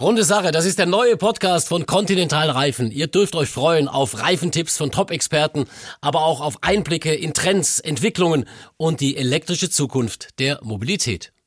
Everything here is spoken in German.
Runde Sache, das ist der neue Podcast von Continental Reifen. Ihr dürft euch freuen auf Reifentipps von Top-Experten, aber auch auf Einblicke in Trends, Entwicklungen und die elektrische Zukunft der Mobilität.